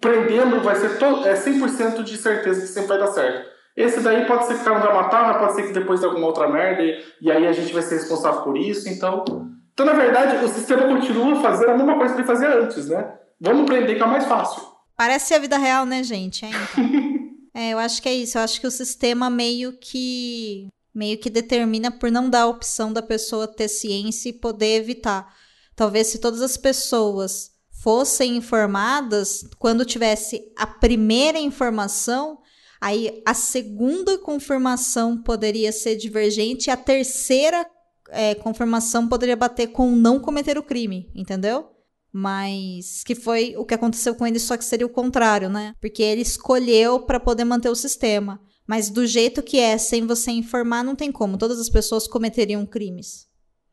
prendendo vai ser to é 100% de certeza que sempre vai dar certo. Esse daí pode ser que o cara não vai matar, mas pode ser que depois de alguma outra merda, e, e aí a gente vai ser responsável por isso, então... Então, na verdade, o sistema continua fazendo a mesma coisa que ele fazia antes, né? Vamos prender que é mais fácil. Parece a vida real, né, gente? É, então. [LAUGHS] é, eu acho que é isso. Eu acho que o sistema meio que meio que determina por não dar a opção da pessoa ter ciência e poder evitar. Talvez se todas as pessoas fossem informadas, quando tivesse a primeira informação, aí a segunda confirmação poderia ser divergente a terceira é, confirmação poderia bater com não cometer o crime, entendeu? Mas que foi o que aconteceu com ele, só que seria o contrário, né? Porque ele escolheu para poder manter o sistema. Mas do jeito que é, sem você informar, não tem como. Todas as pessoas cometeriam crimes.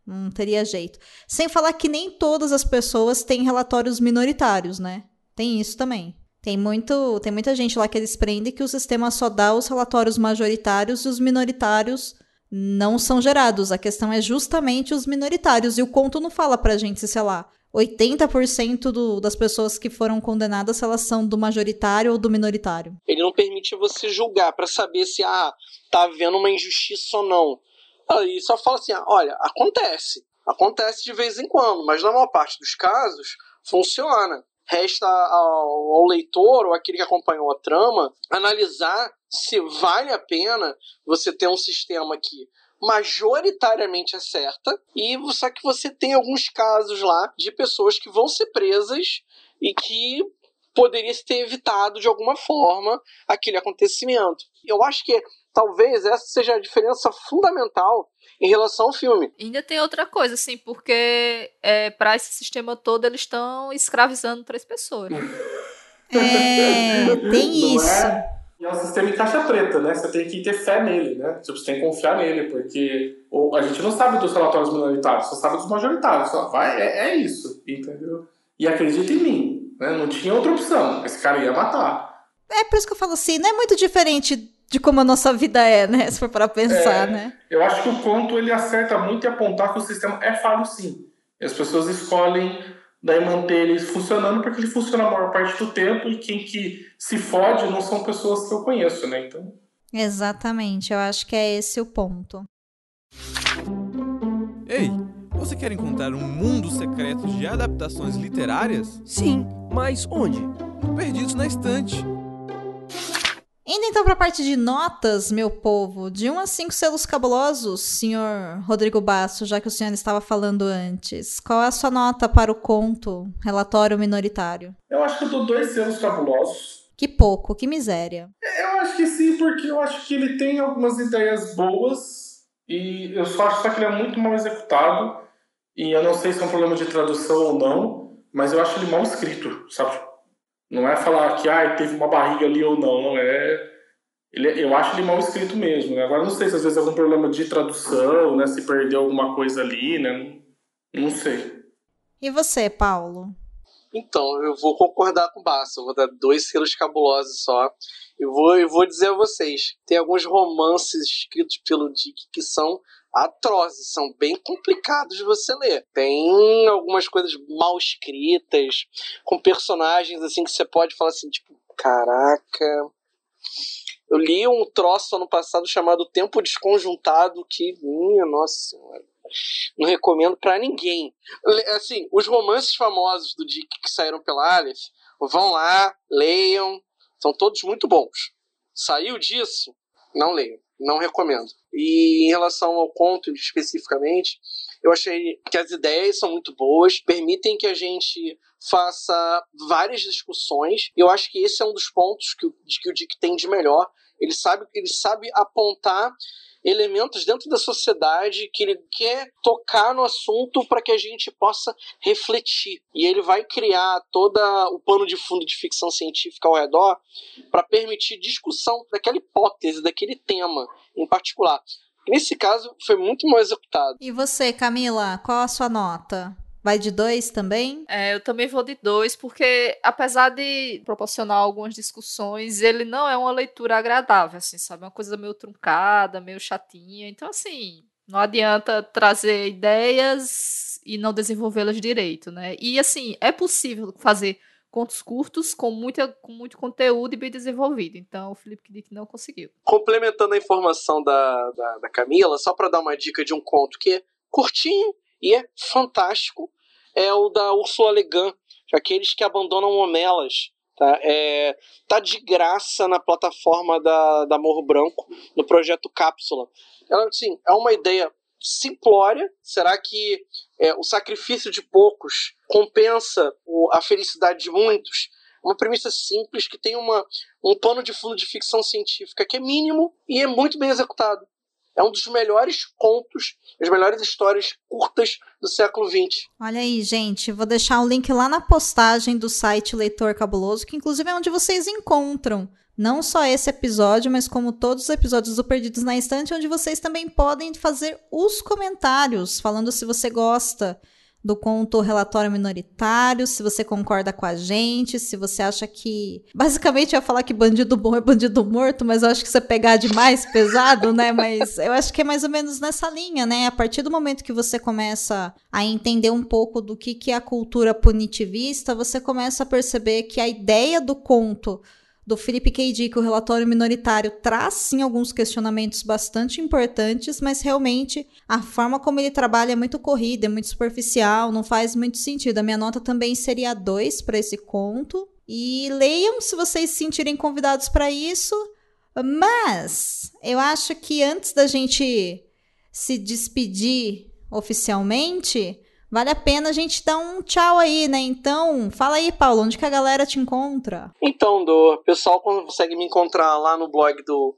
Não teria jeito. Sem falar que nem todas as pessoas têm relatórios minoritários, né? Tem isso também. Tem, muito, tem muita gente lá que eles prendem que o sistema só dá os relatórios majoritários e os minoritários não são gerados. A questão é justamente os minoritários. E o conto não fala pra gente, sei lá, 80% do, das pessoas que foram condenadas elas são do majoritário ou do minoritário. Ele não permite você julgar para saber se ah, tá havendo uma injustiça ou não. Ele só fala assim: olha, acontece. Acontece de vez em quando, mas na maior parte dos casos funciona. Resta ao, ao leitor ou aquele que acompanhou a trama analisar se vale a pena você ter um sistema que majoritariamente é certa, e só que você tem alguns casos lá de pessoas que vão ser presas e que poderia se ter evitado de alguma forma aquele acontecimento. Eu acho que talvez essa seja a diferença fundamental em relação ao filme. E ainda tem outra coisa, assim, porque é, para esse sistema todo eles estão escravizando três pessoas. [LAUGHS] É, tem isso. É? E é um sistema em caixa preta, né? Você tem que ter fé nele, né? Tipo, você tem que confiar nele, porque a gente não sabe dos relatórios minoritários, só sabe dos majoritários. Só vai, é, é isso, entendeu? E acredita em mim, né? Não tinha outra opção. Esse cara ia matar. É por isso que eu falo assim, não é muito diferente de como a nossa vida é, né? Se for para pensar, é, né? Eu acho que o conto ele acerta muito em apontar que o sistema é falho sim. E as pessoas escolhem daí manter ele funcionando, porque ele funciona a maior parte do tempo e quem que se fode não são pessoas que eu conheço, né? Então. Exatamente, eu acho que é esse o ponto. Ei, você quer encontrar um mundo secreto de adaptações literárias? Sim, mas onde? Perdidos na estante. Indo então para a parte de notas, meu povo, de 1 a 5 selos cabulosos, senhor Rodrigo Basso, já que o senhor estava falando antes, qual é a sua nota para o conto Relatório Minoritário? Eu acho que eu dou dois selos cabulosos. Que pouco, que miséria. Eu acho que sim, porque eu acho que ele tem algumas ideias boas e eu só acho só que ele é muito mal executado e eu não sei se é um problema de tradução ou não, mas eu acho ele mal escrito, sabe? Não é falar que ah, teve uma barriga ali ou não, não é. Ele, eu acho ele mal escrito mesmo. Né? Agora não sei se às vezes é algum problema de tradução, né? Se perdeu alguma coisa ali, né? Não, não sei. E você, Paulo? Então, eu vou concordar com o Basso. Eu vou dar dois selos cabulosos só. E vou, eu vou dizer a vocês: tem alguns romances escritos pelo Dick que são atrozes, são bem complicados de você ler. Tem algumas coisas mal escritas, com personagens assim que você pode falar assim, tipo, caraca. Eu li um troço ano passado chamado Tempo Desconjuntado que, minha nossa senhora, não recomendo para ninguém. Assim, os romances famosos do Dick que saíram pela Aleph, vão lá, leiam, são todos muito bons. Saiu disso, não leiam, não recomendo. E em relação ao conto especificamente, eu achei que as ideias são muito boas, permitem que a gente faça várias discussões. Eu acho que esse é um dos pontos que o, que o Dick tem de melhor. Ele sabe, ele sabe apontar elementos dentro da sociedade que ele quer tocar no assunto para que a gente possa refletir. E ele vai criar todo o pano de fundo de ficção científica ao redor para permitir discussão daquela hipótese, daquele tema em particular. Nesse caso, foi muito mal executado. E você, Camila, qual a sua nota? Vai de dois também? É, eu também vou de dois, porque apesar de proporcionar algumas discussões, ele não é uma leitura agradável, assim, sabe? É uma coisa meio truncada, meio chatinha. Então, assim, não adianta trazer ideias e não desenvolvê-las direito, né? E, assim, é possível fazer contos curtos com, muita, com muito conteúdo e bem desenvolvido. Então, o Felipe Dick não conseguiu. Complementando a informação da, da, da Camila, só para dar uma dica de um conto que é curtinho e é fantástico é o da Ursula Le aqueles que abandonam homelas. Tá? É, tá de graça na plataforma da, da Morro Branco, no projeto Cápsula. Ela, assim, é uma ideia simplória? Será que é, o sacrifício de poucos compensa o, a felicidade de muitos? Uma premissa simples que tem uma, um pano de fundo de ficção científica que é mínimo e é muito bem executado. É um dos melhores contos, as melhores histórias curtas do século XX. Olha aí, gente. Vou deixar o link lá na postagem do site Leitor Cabuloso, que inclusive é onde vocês encontram não só esse episódio, mas como todos os episódios do Perdidos na Estante, onde vocês também podem fazer os comentários, falando se você gosta do conto Relatório Minoritário, se você concorda com a gente, se você acha que. Basicamente, eu ia falar que bandido bom é bandido morto, mas eu acho que você pegar demais pesado, né? Mas eu acho que é mais ou menos nessa linha, né? A partir do momento que você começa a entender um pouco do que, que é a cultura punitivista, você começa a perceber que a ideia do conto do Felipe K. Dick, o relatório minoritário, traz sim alguns questionamentos bastante importantes, mas realmente a forma como ele trabalha é muito corrida, é muito superficial, não faz muito sentido. A minha nota também seria 2 para esse conto. E leiam se vocês se sentirem convidados para isso. Mas eu acho que antes da gente se despedir oficialmente, vale a pena a gente dar um tchau aí, né? Então, fala aí, Paulo, onde que a galera te encontra? Então, do pessoal consegue me encontrar lá no blog do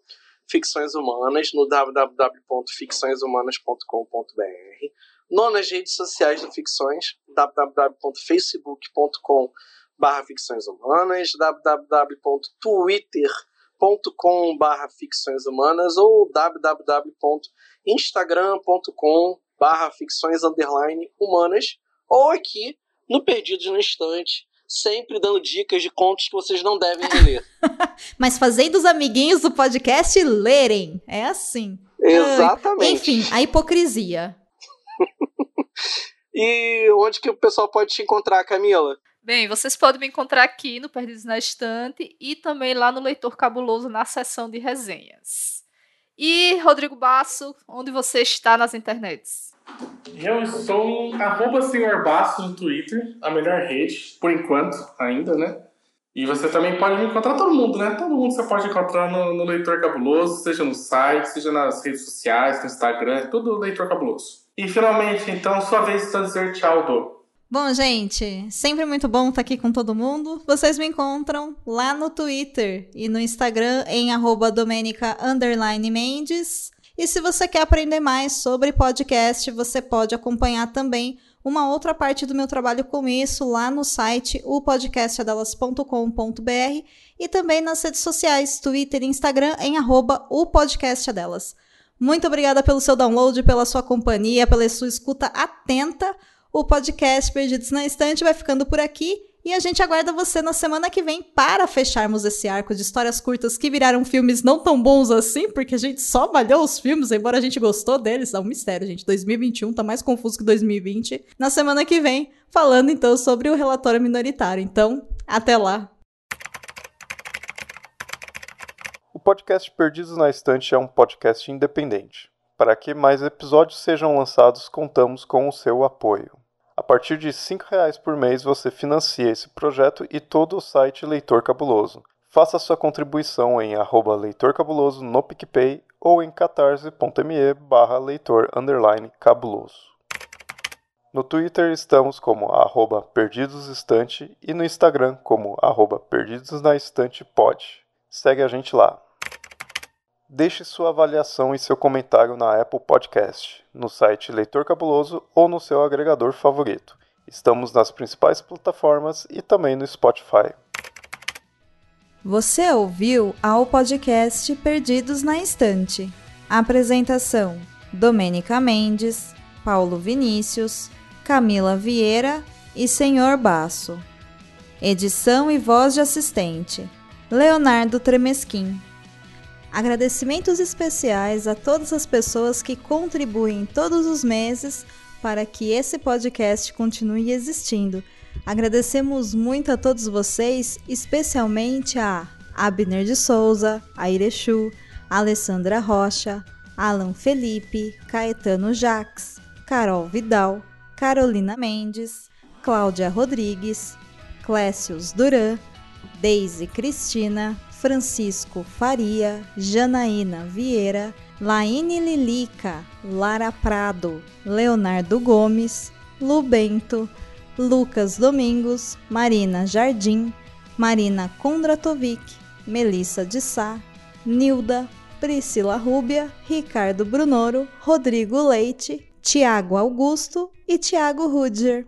Ficções Humanas, no www.ficçõeshumanas.com.br, no nas redes sociais do Ficções, www.facebook.com barra ficções humanas, www.twitter.com barra ficções humanas ou www.instagram.com barra ficções underline humanas, ou aqui no Perdidos no Instante, sempre dando dicas de contos que vocês não devem [LAUGHS] ler. Mas fazendo os amiguinhos do podcast lerem. É assim. Exatamente. Enfim, a hipocrisia. [LAUGHS] e onde que o pessoal pode te encontrar, Camila? Bem, vocês podem me encontrar aqui no Perdidos na Estante e também lá no Leitor Cabuloso na seção de resenhas. E, Rodrigo Basso, onde você está nas internets? Eu sou arroba senhor Basso no Twitter, a melhor rede, por enquanto, ainda, né? E você também pode me encontrar todo mundo, né? Todo mundo você pode encontrar no, no Leitor Cabuloso, seja no site, seja nas redes sociais, no Instagram, tudo Leitor Cabuloso. E finalmente, então, sua vez de dizer tchau, do. Bom, gente, sempre muito bom estar aqui com todo mundo. Vocês me encontram lá no Twitter e no Instagram em arroba Mendes. E se você quer aprender mais sobre podcast, você pode acompanhar também uma outra parte do meu trabalho com isso lá no site opodcastadelas.com.br e também nas redes sociais, Twitter e Instagram em arroba o podcast delas. Muito obrigada pelo seu download, pela sua companhia, pela sua escuta atenta. O podcast Perdidos na Estante vai ficando por aqui e a gente aguarda você na semana que vem para fecharmos esse arco de histórias curtas que viraram filmes não tão bons assim, porque a gente só malhou os filmes, embora a gente gostou deles. É um mistério, gente. 2021 tá mais confuso que 2020. Na semana que vem, falando então sobre o relatório minoritário. Então, até lá. O podcast Perdidos na Estante é um podcast independente. Para que mais episódios sejam lançados, contamos com o seu apoio. A partir de R$ 5,00 por mês você financia esse projeto e todo o site Leitor Cabuloso. Faça sua contribuição em arroba Leitor Cabuloso no PicPay ou em catarse.me barra leitor cabuloso. No Twitter estamos como arroba perdidosestante e no Instagram como arroba perdidosnaestantepod. Segue a gente lá. Deixe sua avaliação e seu comentário na Apple Podcast, no site Leitor Cabuloso ou no seu agregador favorito. Estamos nas principais plataformas e também no Spotify. Você ouviu ao podcast Perdidos na Estante. Apresentação: Domênica Mendes, Paulo Vinícius, Camila Vieira e Senhor Basso. Edição e voz de assistente: Leonardo Tremesquim. Agradecimentos especiais a todas as pessoas que contribuem todos os meses para que esse podcast continue existindo. Agradecemos muito a todos vocês, especialmente a Abner de Souza, a Irechu, Alessandra Rocha, Alan Felipe, Caetano Jaques, Carol Vidal, Carolina Mendes, Cláudia Rodrigues, Clécius Duran, Deise Cristina, Francisco Faria, Janaína Vieira, Laine Lilica, Lara Prado, Leonardo Gomes, Lu Bento, Lucas Domingos, Marina Jardim, Marina Kondratovic, Melissa de Sá, Nilda, Priscila Rúbia, Ricardo Brunoro, Rodrigo Leite, Tiago Augusto e Tiago Rudger.